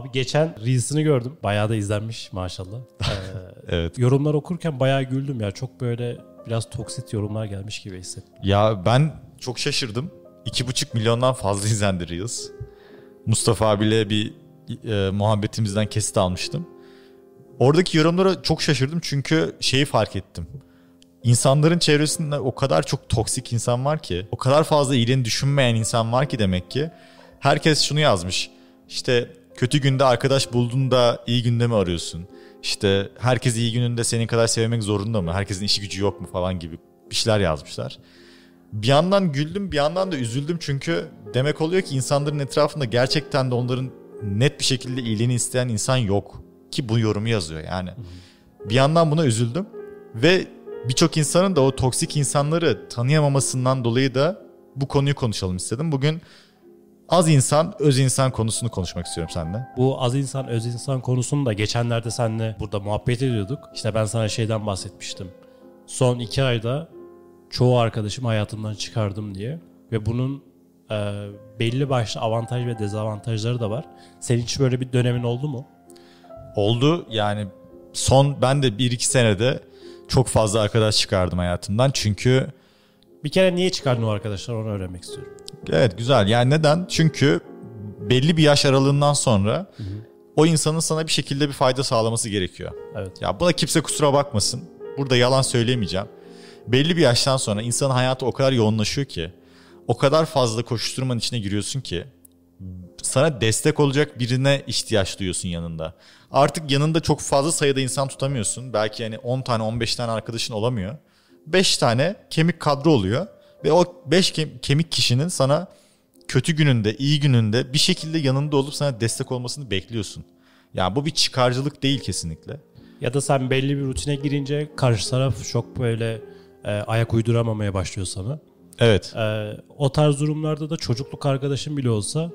Abi geçen Reels'ini gördüm. Bayağı da izlenmiş maşallah. Ee, Evet. yorumlar okurken bayağı güldüm ya. Çok böyle biraz toksit yorumlar gelmiş gibi hissettim. Ya ben çok şaşırdım. 2,5 milyondan fazla izlendi Reels. Mustafa abiyle bir e, muhabbetimizden kesit almıştım. Oradaki yorumlara çok şaşırdım çünkü şeyi fark ettim. İnsanların çevresinde o kadar çok toksik insan var ki, o kadar fazla iyiliğini düşünmeyen insan var ki demek ki. Herkes şunu yazmış. İşte kötü günde arkadaş buldun da iyi günde mi arıyorsun? İşte herkes iyi gününde senin kadar sevmek zorunda mı? Herkesin işi gücü yok mu falan gibi bir şeyler yazmışlar. Bir yandan güldüm bir yandan da üzüldüm çünkü demek oluyor ki insanların etrafında gerçekten de onların net bir şekilde iyiliğini isteyen insan yok. Ki bu yorumu yazıyor yani. Bir yandan buna üzüldüm ve birçok insanın da o toksik insanları tanıyamamasından dolayı da bu konuyu konuşalım istedim. Bugün az insan, öz insan konusunu konuşmak istiyorum seninle. Bu az insan öz insan konusunu da geçenlerde seninle burada muhabbet ediyorduk. İşte ben sana şeyden bahsetmiştim. Son iki ayda çoğu arkadaşımı hayatımdan çıkardım diye. Ve bunun e, belli başlı avantaj ve dezavantajları da var. Senin hiç böyle bir dönemin oldu mu? Oldu yani son ben de 1-2 senede çok fazla arkadaş çıkardım hayatımdan. Çünkü Bir kere niye çıkardın o arkadaşlar onu öğrenmek istiyorum. Evet güzel yani neden? Çünkü belli bir yaş aralığından sonra o insanın sana bir şekilde bir fayda sağlaması gerekiyor. Evet. Ya buna kimse kusura bakmasın. Burada yalan söyleyemeyeceğim. Belli bir yaştan sonra insanın hayatı o kadar yoğunlaşıyor ki, o kadar fazla koşuşturmanın içine giriyorsun ki, sana destek olacak birine ihtiyaç duyuyorsun yanında. Artık yanında çok fazla sayıda insan tutamıyorsun. Belki yani 10 tane 15 tane arkadaşın olamıyor. 5 tane kemik kadro oluyor ve o 5 kemik kişinin sana kötü gününde, iyi gününde bir şekilde yanında olup sana destek olmasını bekliyorsun. Yani bu bir çıkarcılık değil kesinlikle. Ya da sen belli bir rutine girince karşı taraf çok böyle e, ayak uyduramamaya başlıyor sana. Evet. E, o tarz durumlarda da çocukluk arkadaşın bile olsa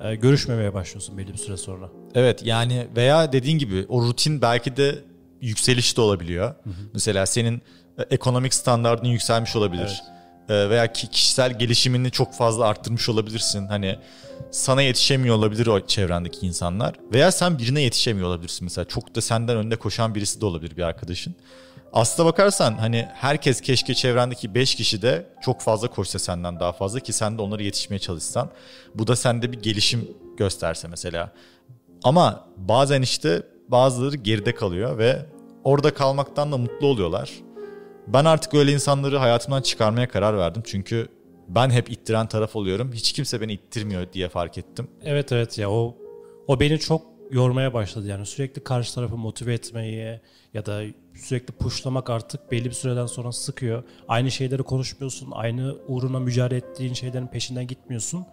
e, görüşmemeye başlıyorsun belli bir süre sonra. Evet yani veya dediğin gibi o rutin belki de yükseliş de olabiliyor. Mesela senin e, ekonomik standartın yükselmiş olabilir. E, Veya ki kişisel gelişimini çok fazla arttırmış olabilirsin. Hani sana yetişemiyor olabilir o çevrendeki insanlar. Veya sen birine yetişemiyor olabilirsin. Mesela çok da senden önde koşan birisi de olabilir bir arkadaşın. Aslına bakarsan hani herkes keşke çevrendeki 5 kişi de çok fazla koşsa senden daha fazla ki sen de onlara yetişmeye çalışsan. Bu da sende bir gelişim gösterse mesela. Ama bazen işte bazıları geride kalıyor ve orada kalmaktan da mutlu oluyorlar. Ben artık öyle insanları hayatımdan çıkarmaya karar verdim. Çünkü ben hep ittiren taraf oluyorum. Hiç kimse beni ittirmiyor diye fark ettim. Evet evet ya o o beni çok yormaya başladı yani sürekli karşı tarafı motive etmeyi ya da sürekli pushlamak artık belli bir süreden sonra sıkıyor. Aynı şeyleri konuşmuyorsun, aynı uğruna mücadele ettiğin şeylerin peşinden gitmiyorsun.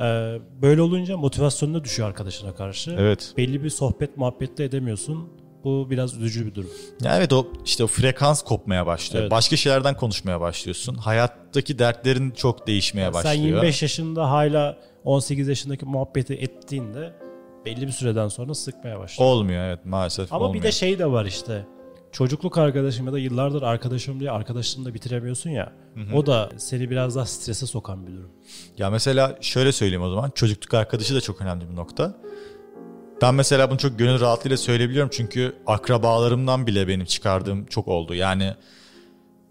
Ee, böyle olunca motivasyonun da düşüyor arkadaşına karşı. Evet. Belli bir sohbet muhabbet de edemiyorsun. Bu biraz üzücü bir durum. Ya evet o işte o frekans kopmaya başlıyor. Evet. Başka şeylerden konuşmaya başlıyorsun. Hayattaki dertlerin çok değişmeye başlıyor. Sen 25 yaşında hala 18 yaşındaki muhabbeti ettiğinde belli bir süreden sonra sıkmaya başlıyor. Olmuyor evet maalesef Ama olmuyor. bir de şey de var işte. Çocukluk arkadaşım ya da yıllardır arkadaşım diye arkadaşlığını da bitiremiyorsun ya. O da seni biraz daha strese sokan bir durum. Ya mesela şöyle söyleyeyim o zaman. Çocukluk arkadaşı da çok önemli bir nokta. Ben mesela bunu çok gönül rahatlığıyla söyleyebiliyorum. Çünkü akrabalarımdan bile benim çıkardığım çok oldu. Yani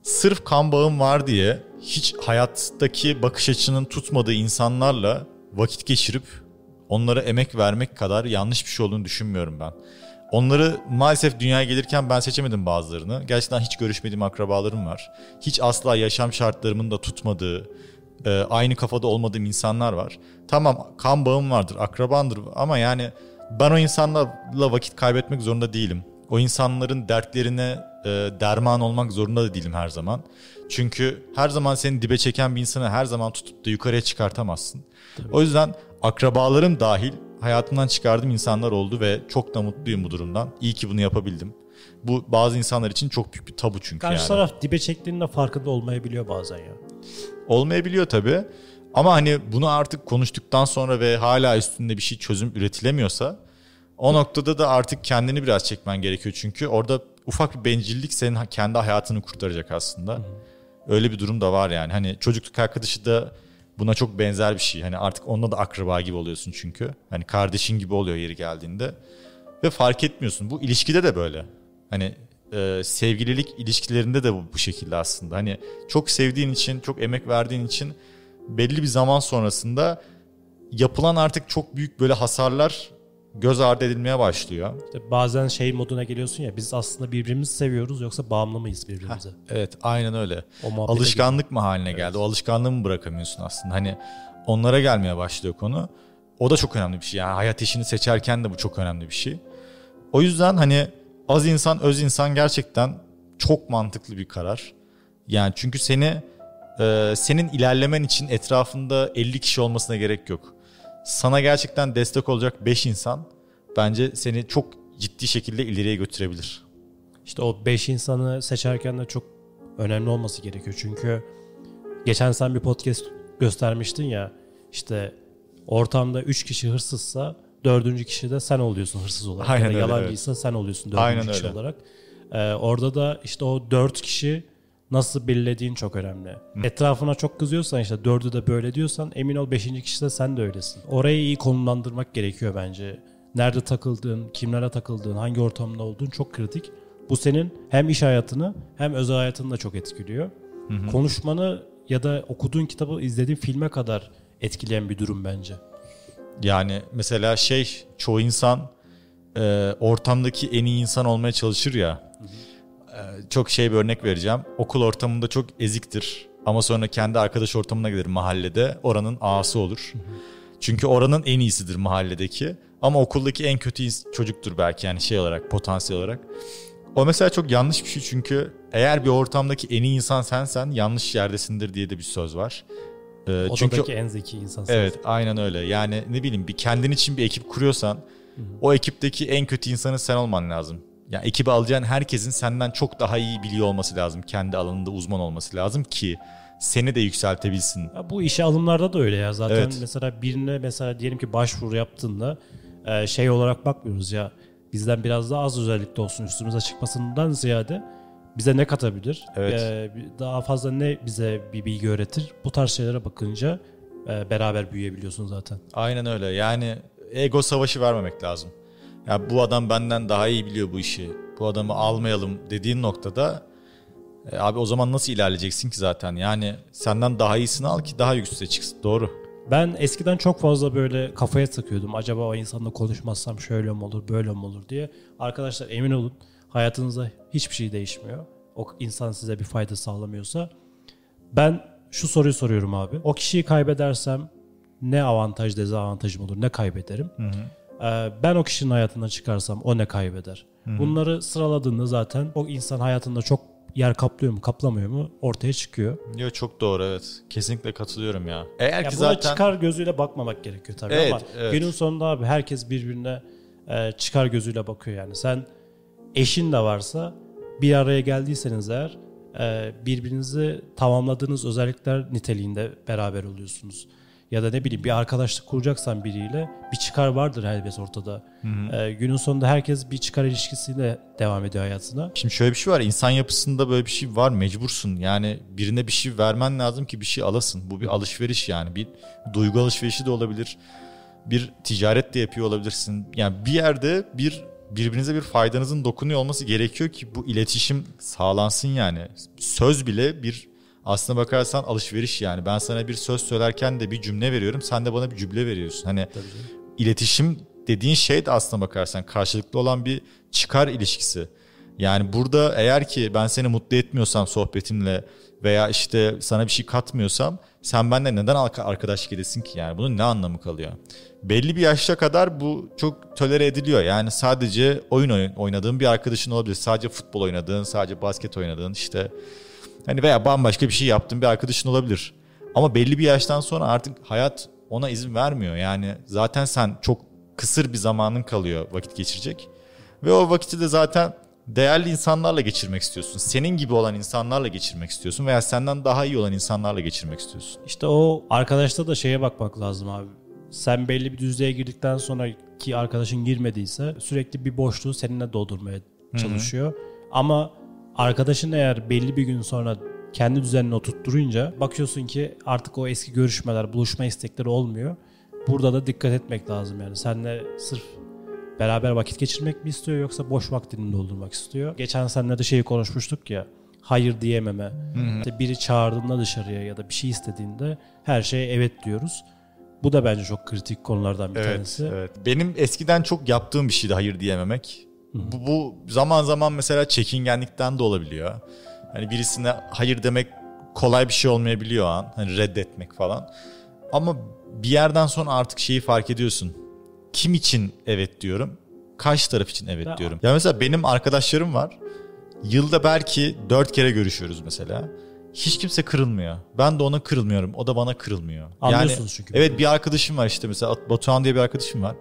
sırf kan bağım var diye hiç hayattaki bakış açının tutmadığı insanlarla vakit geçirip onlara emek vermek kadar yanlış bir şey olduğunu düşünmüyorum ben. Onları maalesef dünyaya gelirken ben seçemedim bazılarını. Gerçekten hiç görüşmediğim akrabalarım var. Hiç asla yaşam şartlarımın da tutmadığı, e, aynı kafada olmadığım insanlar var. Tamam kan bağım vardır, akrabandır ama yani ben o insanlarla vakit kaybetmek zorunda değilim. O insanların dertlerine e, derman olmak zorunda da değilim her zaman. Çünkü her zaman seni dibe çeken bir insanı her zaman tutup da yukarıya çıkartamazsın. O yüzden akrabalarım dahil hayatımdan çıkardığım insanlar oldu ve çok da mutluyum bu durumdan. İyi ki bunu yapabildim. Bu bazı insanlar için çok büyük bir tabu çünkü Karşı yani. taraf dibe çektiğinde farkında olmayabiliyor bazen ya. Olmayabiliyor tabii. Ama hani bunu artık konuştuktan sonra ve hala üstünde bir şey çözüm üretilemiyorsa o noktada da artık kendini biraz çekmen gerekiyor. Çünkü orada ufak bir bencillik senin kendi hayatını kurtaracak aslında. Öyle bir durum da var yani. Hani çocukluk arkadaşı da Buna çok benzer bir şey. Hani artık onunla da akraba gibi oluyorsun çünkü. Hani kardeşin gibi oluyor yeri geldiğinde. Ve fark etmiyorsun. Bu ilişkide de böyle. Hani e, sevgililik ilişkilerinde de bu, bu şekilde aslında. Hani çok sevdiğin için, çok emek verdiğin için belli bir zaman sonrasında yapılan artık çok büyük böyle hasarlar göz ardı edilmeye başlıyor. İşte bazen şey moduna geliyorsun ya biz aslında birbirimizi seviyoruz yoksa bağımlı mıyız birbirimize? Heh, evet aynen öyle. O Alışkanlık mı haline geldi? Evet. O alışkanlığı mı bırakamıyorsun aslında? Hani onlara gelmeye başlıyor konu. O da çok önemli bir şey. Yani hayat işini seçerken de bu çok önemli bir şey. O yüzden hani az insan öz insan gerçekten çok mantıklı bir karar. Yani çünkü seni e, senin ilerlemen için etrafında 50 kişi olmasına gerek yok sana gerçekten destek olacak 5 insan bence seni çok ciddi şekilde ileriye götürebilir. İşte o 5 insanı seçerken de çok önemli olması gerekiyor. Çünkü geçen sen bir podcast göstermiştin ya işte ortamda 3 kişi hırsızsa dördüncü kişi de sen oluyorsun hırsız olarak. Aynen ya da öyle, yalancıysa evet. sen oluyorsun dördüncü Aynen kişi öyle. olarak. Ee, orada da işte o dört kişi nasıl belirlediğin çok önemli. Hı. Etrafına çok kızıyorsan işte dördü de böyle diyorsan emin ol beşinci kişi de sen de öylesin. Orayı iyi konumlandırmak gerekiyor bence. Nerede takıldığın, kimlere takıldığın, hangi ortamda olduğun çok kritik. Bu senin hem iş hayatını hem özel hayatını da çok etkiliyor. Hı hı. Konuşmanı ya da okuduğun kitabı izlediğin filme kadar etkileyen bir durum bence. Yani mesela şey çoğu insan e, ortamdaki en iyi insan olmaya çalışır ya. Hı hı çok şey bir örnek vereceğim. Okul ortamında çok eziktir ama sonra kendi arkadaş ortamına gelir mahallede. Oranın ağası olur. Çünkü oranın en iyisidir mahalledeki. Ama okuldaki en kötü çocuktur belki yani şey olarak, potansiyel olarak. O mesela çok yanlış bir şey çünkü eğer bir ortamdaki en iyi insan sensen yanlış yerdesindir diye de bir söz var. Ee, Odadaki çünkü en zeki insan. Evet, aynen öyle. Yani ne bileyim bir kendin için bir ekip kuruyorsan Hı-hı. o ekipteki en kötü insanı sen olman lazım yani ekibi alacağın herkesin senden çok daha iyi biliyor olması lazım. Kendi alanında uzman olması lazım ki seni de yükseltebilsin. Ya bu işe alımlarda da öyle ya. Zaten evet. mesela birine mesela diyelim ki başvuru yaptığında e, şey olarak bakmıyoruz ya. Bizden biraz daha az özellikle olsun üstümüze çıkmasından ziyade bize ne katabilir? Evet. E, daha fazla ne bize bir bilgi öğretir? Bu tarz şeylere bakınca e, beraber büyüyebiliyorsun zaten. Aynen öyle. Yani ego savaşı vermemek lazım ya bu adam benden daha iyi biliyor bu işi. Bu adamı almayalım dediğin noktada e, abi o zaman nasıl ilerleyeceksin ki zaten? Yani senden daha iyisini al ki daha yükseğe çıksın. Doğru. Ben eskiden çok fazla böyle kafaya takıyordum. Acaba o insanla konuşmazsam şöyle mi olur, böyle mi olur diye. Arkadaşlar emin olun hayatınızda hiçbir şey değişmiyor. O insan size bir fayda sağlamıyorsa. Ben şu soruyu soruyorum abi. O kişiyi kaybedersem ne avantaj dezavantajım olur, ne kaybederim? Hı hı. Ee, ben o kişinin hayatından çıkarsam o ne kaybeder? Hı-hı. Bunları sıraladığında zaten o insan hayatında çok yer kaplıyor mu kaplamıyor mu ortaya çıkıyor. Yok çok doğru evet. Kesinlikle katılıyorum ya. Eğer ya ki zaten çıkar gözüyle bakmamak gerekiyor tabii evet, ama evet. günün sonunda abi herkes birbirine e, çıkar gözüyle bakıyor yani. Sen eşin de varsa bir araya geldiyseniz eğer e, birbirinizi tamamladığınız özellikler niteliğinde beraber oluyorsunuz ya da ne bileyim bir arkadaşlık kuracaksan biriyle bir çıkar vardır elbet ortada. Hı hı. Ee, günün sonunda herkes bir çıkar ilişkisiyle devam ediyor hayatına. Şimdi şöyle bir şey var insan yapısında böyle bir şey var mecbursun. Yani birine bir şey vermen lazım ki bir şey alasın. Bu bir alışveriş yani bir duygu alışverişi de olabilir. Bir ticaret de yapıyor olabilirsin. Yani bir yerde bir birbirinize bir faydanızın dokunuyor olması gerekiyor ki bu iletişim sağlansın yani. Söz bile bir aslına bakarsan alışveriş yani. Ben sana bir söz söylerken de bir cümle veriyorum. Sen de bana bir cümle veriyorsun. Hani iletişim dediğin şey de aslına bakarsan karşılıklı olan bir çıkar ilişkisi. Yani burada eğer ki ben seni mutlu etmiyorsam sohbetimle veya işte sana bir şey katmıyorsam sen benden neden arkadaşlık edesin ki yani bunun ne anlamı kalıyor? Belli bir yaşta kadar bu çok tolere ediliyor. Yani sadece oyun oynadığın bir arkadaşın olabilir. Sadece futbol oynadığın, sadece basket oynadığın işte Hani veya bambaşka bir şey yaptığın bir arkadaşın olabilir. Ama belli bir yaştan sonra artık hayat ona izin vermiyor. Yani zaten sen çok kısır bir zamanın kalıyor vakit geçirecek. Ve o vakiti de zaten değerli insanlarla geçirmek istiyorsun. Senin gibi olan insanlarla geçirmek istiyorsun veya senden daha iyi olan insanlarla geçirmek istiyorsun. İşte o arkadaşta da şeye bakmak lazım abi. Sen belli bir düzeye girdikten sonra ki arkadaşın girmediyse sürekli bir boşluğu seninle doldurmaya çalışıyor. Hı-hı. Ama arkadaşın eğer belli bir gün sonra kendi düzenine oturtturunca bakıyorsun ki artık o eski görüşmeler, buluşma istekleri olmuyor. Burada da dikkat etmek lazım yani. Senle sırf beraber vakit geçirmek mi istiyor yoksa boş vaktini doldurmak istiyor? Geçen seninle de şeyi konuşmuştuk ya. Hayır diyememe. İşte biri çağırdığında dışarıya ya da bir şey istediğinde her şeye evet diyoruz. Bu da bence çok kritik konulardan bir Evet, tanesi. evet. Benim eskiden çok yaptığım bir şeydi hayır diyememek. Bu, bu zaman zaman mesela çekingenlikten de olabiliyor. Hani birisine hayır demek kolay bir şey olmayabiliyor an. Hani reddetmek falan. Ama bir yerden sonra artık şeyi fark ediyorsun. Kim için evet diyorum? Karşı taraf için evet Ya- diyorum. Ya mesela benim arkadaşlarım var. Yılda belki dört kere görüşüyoruz mesela. Hiç kimse kırılmıyor. Ben de ona kırılmıyorum. O da bana kırılmıyor. Anlıyorsunuz çünkü. Evet bir arkadaşım var işte mesela Batuhan diye bir arkadaşım var.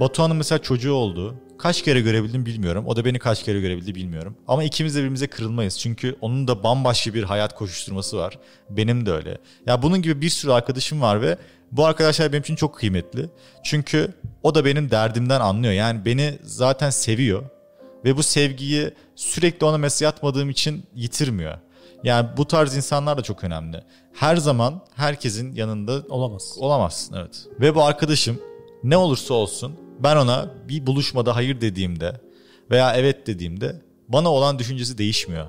Batuhan'ın mesela çocuğu oldu. Kaç kere görebildim bilmiyorum. O da beni kaç kere görebildi bilmiyorum. Ama ikimiz de birbirimize kırılmayız. Çünkü onun da bambaşka bir hayat koşuşturması var. Benim de öyle. Ya bunun gibi bir sürü arkadaşım var ve bu arkadaşlar benim için çok kıymetli. Çünkü o da benim derdimden anlıyor. Yani beni zaten seviyor. Ve bu sevgiyi sürekli ona mesaj atmadığım için yitirmiyor. Yani bu tarz insanlar da çok önemli. Her zaman herkesin yanında Olamaz. olamazsın evet. Ve bu arkadaşım ne olursa olsun ben ona bir buluşmada hayır dediğimde veya evet dediğimde bana olan düşüncesi değişmiyor.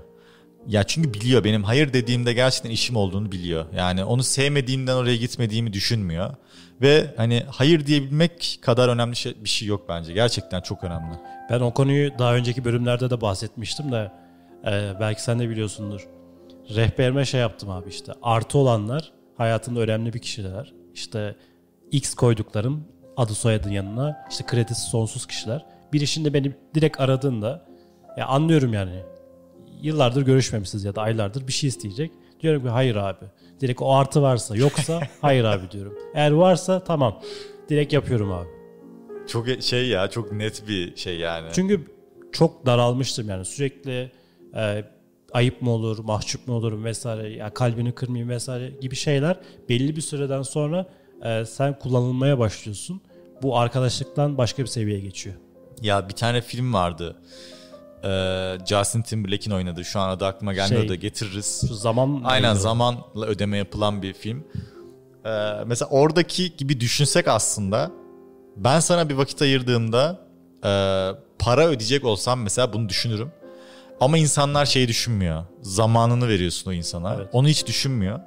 Ya çünkü biliyor benim hayır dediğimde gerçekten işim olduğunu biliyor. Yani onu sevmediğimden oraya gitmediğimi düşünmüyor. Ve hani hayır diyebilmek kadar önemli şey, bir şey yok bence. Gerçekten çok önemli. Ben o konuyu daha önceki bölümlerde de bahsetmiştim de e, belki sen de biliyorsundur. Rehberime şey yaptım abi işte. Artı olanlar hayatında önemli bir kişiler. İşte X koyduklarım adı soyadın yanına işte kredisi sonsuz kişiler. Bir işinde beni direkt aradığında ya anlıyorum yani. Yıllardır görüşmemişiz ya da aylardır bir şey isteyecek. Diyorum ki hayır abi. Direkt o artı varsa yoksa hayır abi diyorum. Eğer varsa tamam. Direkt yapıyorum abi. Çok şey ya çok net bir şey yani. Çünkü çok daralmıştım yani sürekli e, ayıp mı olur, mahcup mu olurum vesaire, ya kalbini kırmayayım vesaire gibi şeyler belli bir süreden sonra e, sen kullanılmaya başlıyorsun. Bu arkadaşlıktan başka bir seviyeye geçiyor. Ya bir tane film vardı. Ee, Justin Timberlake'in oynadığı şu an adı aklıma gelmiyor Şey, da getiririz. Şu zaman Aynen zamanla ödeme yapılan bir film. Ee, mesela oradaki gibi düşünsek aslında ben sana bir vakit ayırdığımda e, para ödeyecek olsam mesela bunu düşünürüm. Ama insanlar şeyi düşünmüyor. Zamanını veriyorsun o insana. Evet. Onu hiç düşünmüyor.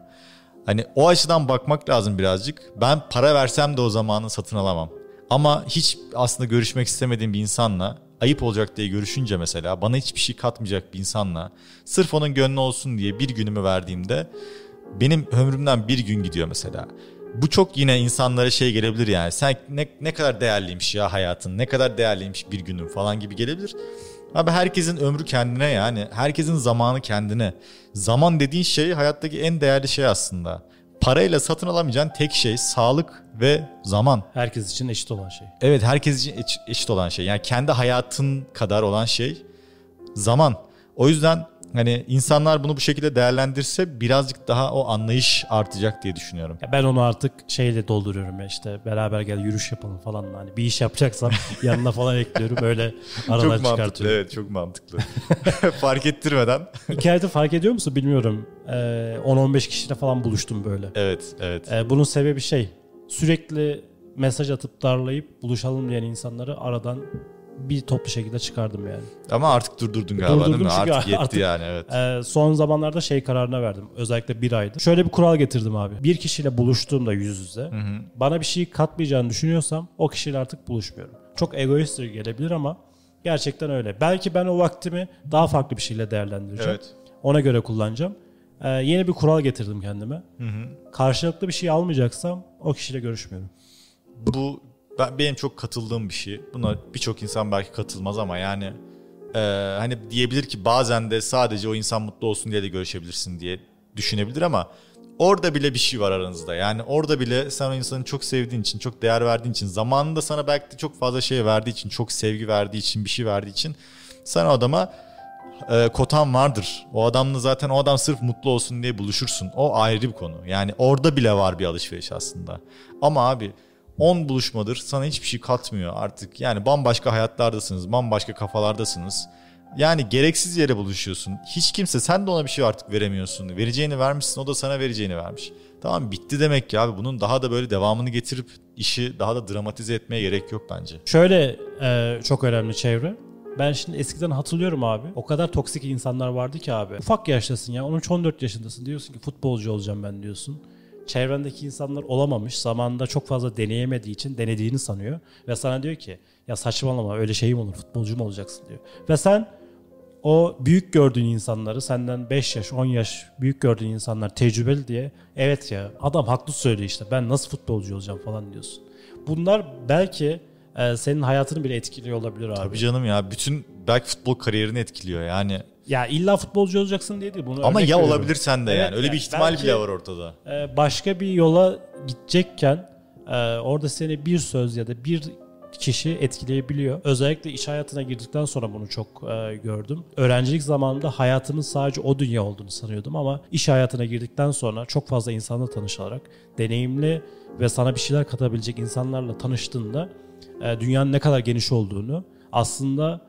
Hani o açıdan bakmak lazım birazcık. Ben para versem de o zamanı satın alamam. Ama hiç aslında görüşmek istemediğim bir insanla ayıp olacak diye görüşünce mesela bana hiçbir şey katmayacak bir insanla sırf onun gönlü olsun diye bir günümü verdiğimde benim ömrümden bir gün gidiyor mesela. Bu çok yine insanlara şey gelebilir yani. Sen ne, ne kadar değerliymiş ya hayatın, ne kadar değerliymiş bir günün falan gibi gelebilir. Abi herkesin ömrü kendine yani. Herkesin zamanı kendine. Zaman dediğin şey hayattaki en değerli şey aslında. Parayla satın alamayacağın tek şey sağlık ve zaman. herkes için eşit olan şey. Evet herkes için eş- eşit olan şey. Yani kendi hayatın kadar olan şey zaman. O yüzden hani insanlar bunu bu şekilde değerlendirse birazcık daha o anlayış artacak diye düşünüyorum. Ya ben onu artık şeyle dolduruyorum ya işte beraber gel yürüyüş yapalım falan hani bir iş yapacaksam yanına falan ekliyorum öyle aradan çok mantıklı çıkartıyorum. evet çok mantıklı. Fark ettirmeden. Hikayede fark ediyor musun bilmiyorum. Ee, 10-15 kişiyle falan buluştum böyle. Evet evet. Ee, bunun sebebi şey sürekli mesaj atıp darlayıp buluşalım diyen insanları aradan bir toplu şekilde çıkardım yani. Ama artık durdurdun galiba Durdurdum değil mi? çünkü Artık yetti artık- yani evet. Ee, son zamanlarda şey kararına verdim. Özellikle bir aydır. Şöyle bir kural getirdim abi. Bir kişiyle buluştuğumda yüz yüze bana bir şey katmayacağını düşünüyorsam o kişiyle artık buluşmuyorum. Çok egoist gelebilir ama gerçekten öyle. Belki ben o vaktimi daha farklı bir şeyle değerlendireceğim. Evet. Ona göre kullanacağım. Ee, yeni bir kural getirdim kendime. Karşılıklı bir şey almayacaksam o kişiyle görüşmüyorum. Bu ben, benim çok katıldığım bir şey. Buna birçok insan belki katılmaz ama yani e, hani diyebilir ki bazen de sadece o insan mutlu olsun diye de görüşebilirsin diye düşünebilir ama orada bile bir şey var aranızda. Yani orada bile sen o insanı çok sevdiğin için, çok değer verdiğin için, zamanında sana belki de çok fazla şey verdiği için, çok sevgi verdiği için, bir şey verdiği için sen o adama e, kotan vardır. O adamla zaten o adam sırf mutlu olsun diye buluşursun. O ayrı bir konu. Yani orada bile var bir alışveriş aslında. Ama abi 10 buluşmadır sana hiçbir şey katmıyor artık. Yani bambaşka hayatlardasınız, bambaşka kafalardasınız. Yani gereksiz yere buluşuyorsun. Hiç kimse sen de ona bir şey artık veremiyorsun. Vereceğini vermişsin o da sana vereceğini vermiş. Tamam bitti demek ya abi. Bunun daha da böyle devamını getirip işi daha da dramatize etmeye gerek yok bence. Şöyle e, çok önemli çevre. Ben şimdi eskiden hatırlıyorum abi. O kadar toksik insanlar vardı ki abi. Ufak yaştasın ya. 13-14 yaşındasın. Diyorsun ki futbolcu olacağım ben diyorsun. Çevrendeki insanlar olamamış. Zamanında çok fazla deneyemediği için denediğini sanıyor. Ve sana diyor ki ya saçmalama öyle şeyim olur futbolcu mu olacaksın diyor. Ve sen o büyük gördüğün insanları senden 5 yaş 10 yaş büyük gördüğün insanlar tecrübeli diye evet ya adam haklı söylüyor işte ben nasıl futbolcu olacağım falan diyorsun. Bunlar belki e, senin hayatını bile etkiliyor olabilir abi. Tabii canım ya bütün belki futbol kariyerini etkiliyor yani. Ya illa futbolcu olacaksın diye değil. Bunu Ama ya veriyorum. olabilir sen de Evet, yani. Öyle yani bir ihtimal belki- bile var ortada. e, başka bir yola gidecekken e, orada seni bir söz ya da bir kişi etkileyebiliyor. Özellikle iş hayatına girdikten sonra bunu çok e, gördüm. Öğrencilik zamanında hayatımın sadece o dünya olduğunu sanıyordum ama iş hayatına girdikten sonra çok fazla insanla tanışarak deneyimli ve sana bir şeyler katabilecek insanlarla tanıştığında e, dünyanın ne kadar geniş olduğunu aslında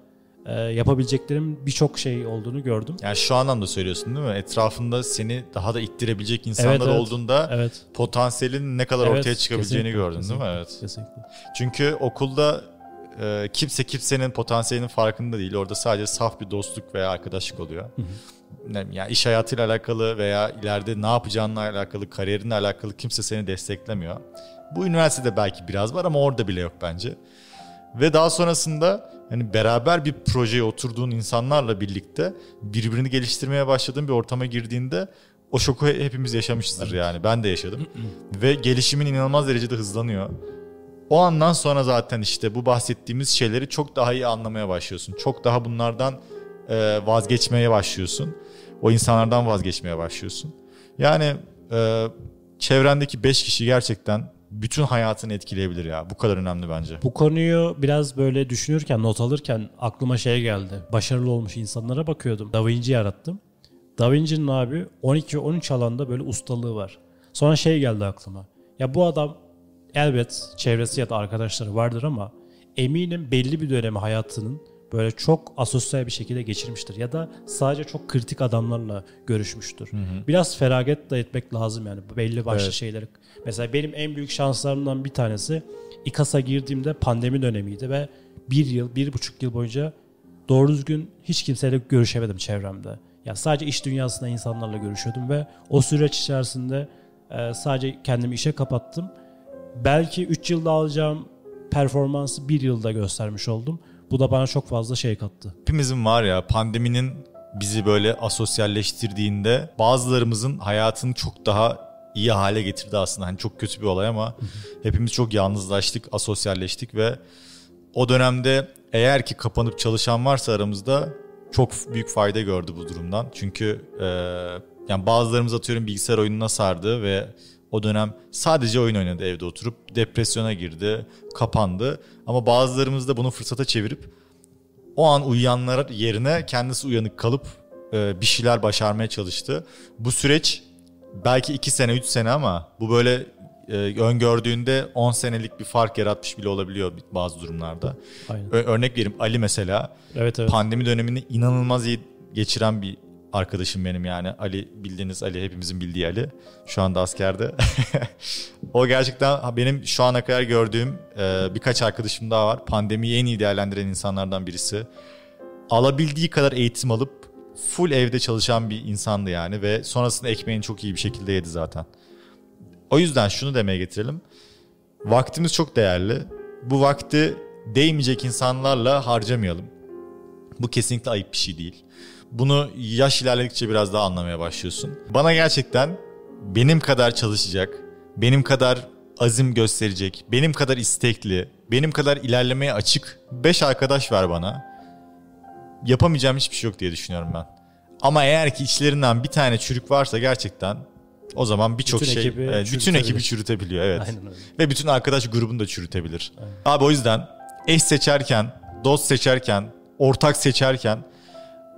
e, yapabileceklerim birçok şey olduğunu gördüm. Yani şu anlamda söylüyorsun değil mi? Etrafında seni daha da ittirebilecek insanlar Evet, evet. olduğunda Evet. potansiyelin ne kadar Evet, ortaya çıkabileceğini kesinlikle, gördün değil mi? Evet. Kesinlikle. Çünkü okulda e, kimse kimsenin potansiyelinin farkında değil. Orada sadece saf bir dostluk veya arkadaşlık oluyor. Bileyim, Yani iş hayatıyla alakalı veya ileride ne yapacağınla alakalı, kariyerinle alakalı kimse seni desteklemiyor. Bu üniversitede belki biraz var ama orada bile yok bence. Ve daha sonrasında hani beraber bir projeye oturduğun insanlarla birlikte birbirini geliştirmeye başladığın bir ortama girdiğinde o şoku hepimiz yaşamışızdır yani. Ben de yaşadım. Ve gelişimin inanılmaz derecede hızlanıyor. O andan sonra zaten işte bu bahsettiğimiz şeyleri çok daha iyi anlamaya başlıyorsun. Çok daha bunlardan e, vazgeçmeye başlıyorsun. O insanlardan vazgeçmeye başlıyorsun. Yani e, çevrendeki 5 kişi gerçekten bütün hayatını etkileyebilir ya. Bu kadar önemli bence. Bu konuyu biraz böyle düşünürken, not alırken aklıma şey geldi. Başarılı olmuş insanlara bakıyordum. Da Vinci yarattım. Da Vinci'nin abi 12-13 alanda böyle ustalığı var. Sonra şey geldi aklıma. Ya bu adam elbet çevresi ya da arkadaşları vardır ama eminim belli bir dönemi hayatının böyle çok asosyal bir şekilde geçirmiştir. Ya da sadece çok kritik adamlarla görüşmüştür. Biraz feragat da etmek lazım yani belli başlı Evet. şeyleri. Mesela benim en büyük şanslarımdan bir tanesi İKAS'a girdiğimde pandemi dönemiydi ve bir yıl, bir buçuk yıl boyunca doğru düzgün hiç kimseyle görüşemedim çevremde. Ya sadece iş dünyasında insanlarla görüşüyordum ve o süreç içerisinde e, sadece kendimi işe kapattım. Belki 3 yılda alacağım performansı bir yılda göstermiş oldum. Bu da bana çok fazla şey kattı. Hepimizin var ya pandeminin bizi böyle asosyalleştirdiğinde bazılarımızın hayatını çok daha iyi hale getirdi aslında. Hani çok kötü bir olay ama hepimiz çok yalnızlaştık, asosyalleştik ve o dönemde eğer ki kapanıp çalışan varsa aramızda çok büyük fayda gördü bu durumdan. Çünkü e, yani bazılarımız atıyorum bilgisayar oyununa sardı ve o dönem sadece oyun oynadı evde oturup depresyona girdi, kapandı. Ama bazılarımız da bunu fırsata çevirip o an uyuyanlar yerine kendisi uyanık kalıp e, bir şeyler başarmaya çalıştı. Bu süreç belki 2 sene 3 sene ama bu böyle e, öngördüğünde 10 senelik bir fark yaratmış bile olabiliyor bazı durumlarda. Aynen. Ö- örnek vereyim Ali mesela Evet evet. pandemi dönemini inanılmaz iyi geçiren bir arkadaşım benim yani. Ali bildiğiniz Ali hepimizin bildiği Ali. Şu anda askerde. o gerçekten benim şu ana kadar gördüğüm e, birkaç arkadaşım daha var. Pandemiyi en iyi değerlendiren insanlardan birisi. Alabildiği kadar eğitim alıp full evde çalışan bir insandı yani ve sonrasında ekmeğini çok iyi bir şekilde yedi zaten. O yüzden şunu demeye getirelim. Vaktimiz çok değerli. Bu vakti değmeyecek insanlarla harcamayalım. Bu kesinlikle ayıp bir şey değil. Bunu yaş ilerledikçe biraz daha anlamaya başlıyorsun. Bana gerçekten benim kadar çalışacak, benim kadar azim gösterecek, benim kadar istekli, benim kadar ilerlemeye açık 5 arkadaş ver bana. Yapamayacağım hiçbir şey yok diye düşünüyorum ben. Ama eğer ki içlerinden bir tane çürük varsa gerçekten o zaman birçok şey ekibi bütün ekibi çürütebiliyor evet. Aynen öyle. Ve bütün arkadaş grubunu da çürütebilir. Abi o yüzden eş seçerken, dost seçerken, ortak seçerken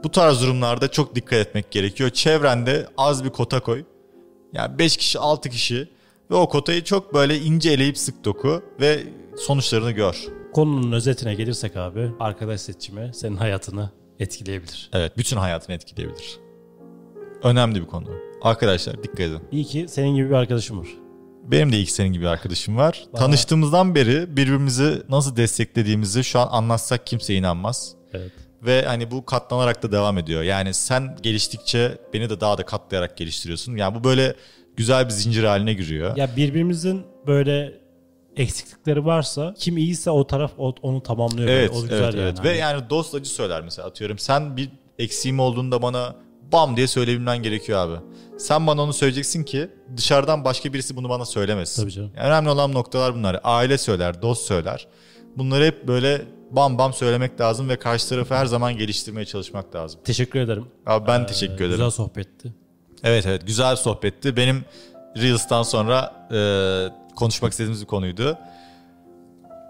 bu tarz durumlarda çok dikkat etmek gerekiyor. Çevrende az bir kota koy. Yani 5 kişi 6 kişi ve o kotayı çok böyle ince eleyip sık doku ve sonuçlarını gör. Konunun özetine gelirsek abi arkadaş seçimi senin hayatını etkileyebilir. Evet bütün hayatını etkileyebilir. Önemli bir konu. Arkadaşlar dikkat edin. İyi ki senin gibi bir arkadaşım var. Benim de ilk senin gibi arkadaşım var. Bana- Tanıştığımızdan beri birbirimizi nasıl desteklediğimizi şu an anlatsak kimse inanmaz. Evet. Ve hani bu katlanarak da devam ediyor. Yani sen geliştikçe beni de daha da katlayarak geliştiriyorsun. Yani bu böyle güzel bir zincir haline giriyor. Ya birbirimizin böyle eksiklikleri varsa kim iyiyse o taraf onu tamamlıyor. böyle. Evet, o güzel evet, yani. evet. Ve yani dost acı söyler mesela atıyorum. Sen bir eksiğim olduğunda bana bam diye söyleyebilmen gerekiyor abi. Sen bana onu söyleyeceksin ki dışarıdan başka birisi bunu bana söylemesin. Tabii canım. Yani önemli olan noktalar bunlar. Aile söyler, dost söyler. Bunları hep böyle bam bam söylemek lazım ve karşı tarafı her zaman geliştirmeye çalışmak lazım. Teşekkür ederim. Abi ben Ee, teşekkür ederim. Güzel sohbetti. Evet evet güzel sohbetti. Benim Reels'tan sonra e, konuşmak istediğimiz bir konuydu.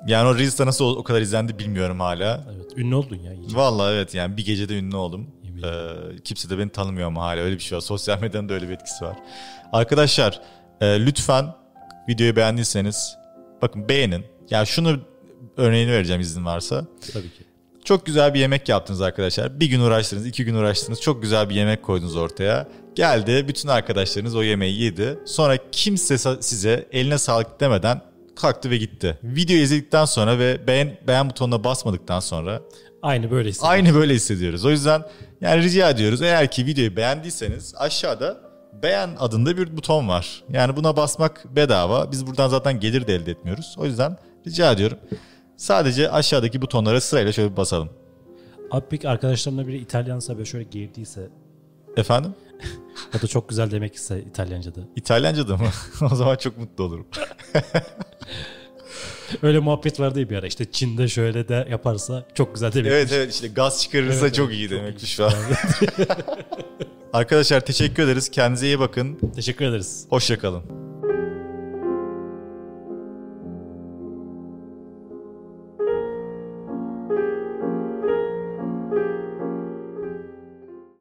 Yani o Reels'ta nasıl o o kadar izlendi bilmiyorum hala. Evet. Ünlü oldun ya. iyice. Vallahi evet yani bir gecede ünlü oldum. Ee, kimse de beni tanımıyor ama hala öyle bir şey var. Sosyal medyanın da öyle bir etkisi var. Arkadaşlar e, lütfen videoyu beğendiyseniz bakın beğenin. Yani şunu örneğini vereceğim izin varsa. Tabii ki. Çok güzel bir yemek yaptınız arkadaşlar. Bir gün uğraştınız, iki gün uğraştınız. Çok güzel bir yemek koydunuz ortaya. Geldi, bütün arkadaşlarınız o yemeği yedi. Sonra kimse size eline sağlık demeden kalktı ve gitti. Videoyu izledikten sonra ve beğen, beğen butonuna basmadıktan sonra Aynı böyle hissediyorum. aynı böyle hissediyoruz. O yüzden yani rica ediyoruz. Eğer ki videoyu beğendiyseniz aşağıda beğen adında bir buton var. Yani buna basmak bedava. Biz buradan zaten gelir de elde etmiyoruz. O yüzden rica ediyorum. Sadece aşağıdaki butonlara sırayla şöyle bir basalım. Abi peki arkadaşlarımla biri İtalyansa böyle şöyle girdiyse Efendim? ya da çok güzel demek ise İtalyanca'da. İtalyanca'da mı? o zaman çok mutlu olurum. Öyle muhabbet vardı ya bir ara işte Çin'de şöyle de yaparsa çok güzel demek. evet evet işte gaz çıkarırsa Evet, çok iyi çok demekmiş iyi. şu an. Arkadaşlar teşekkür ederiz. Kendinize iyi bakın. Teşekkür ederiz. Hoşçakalın.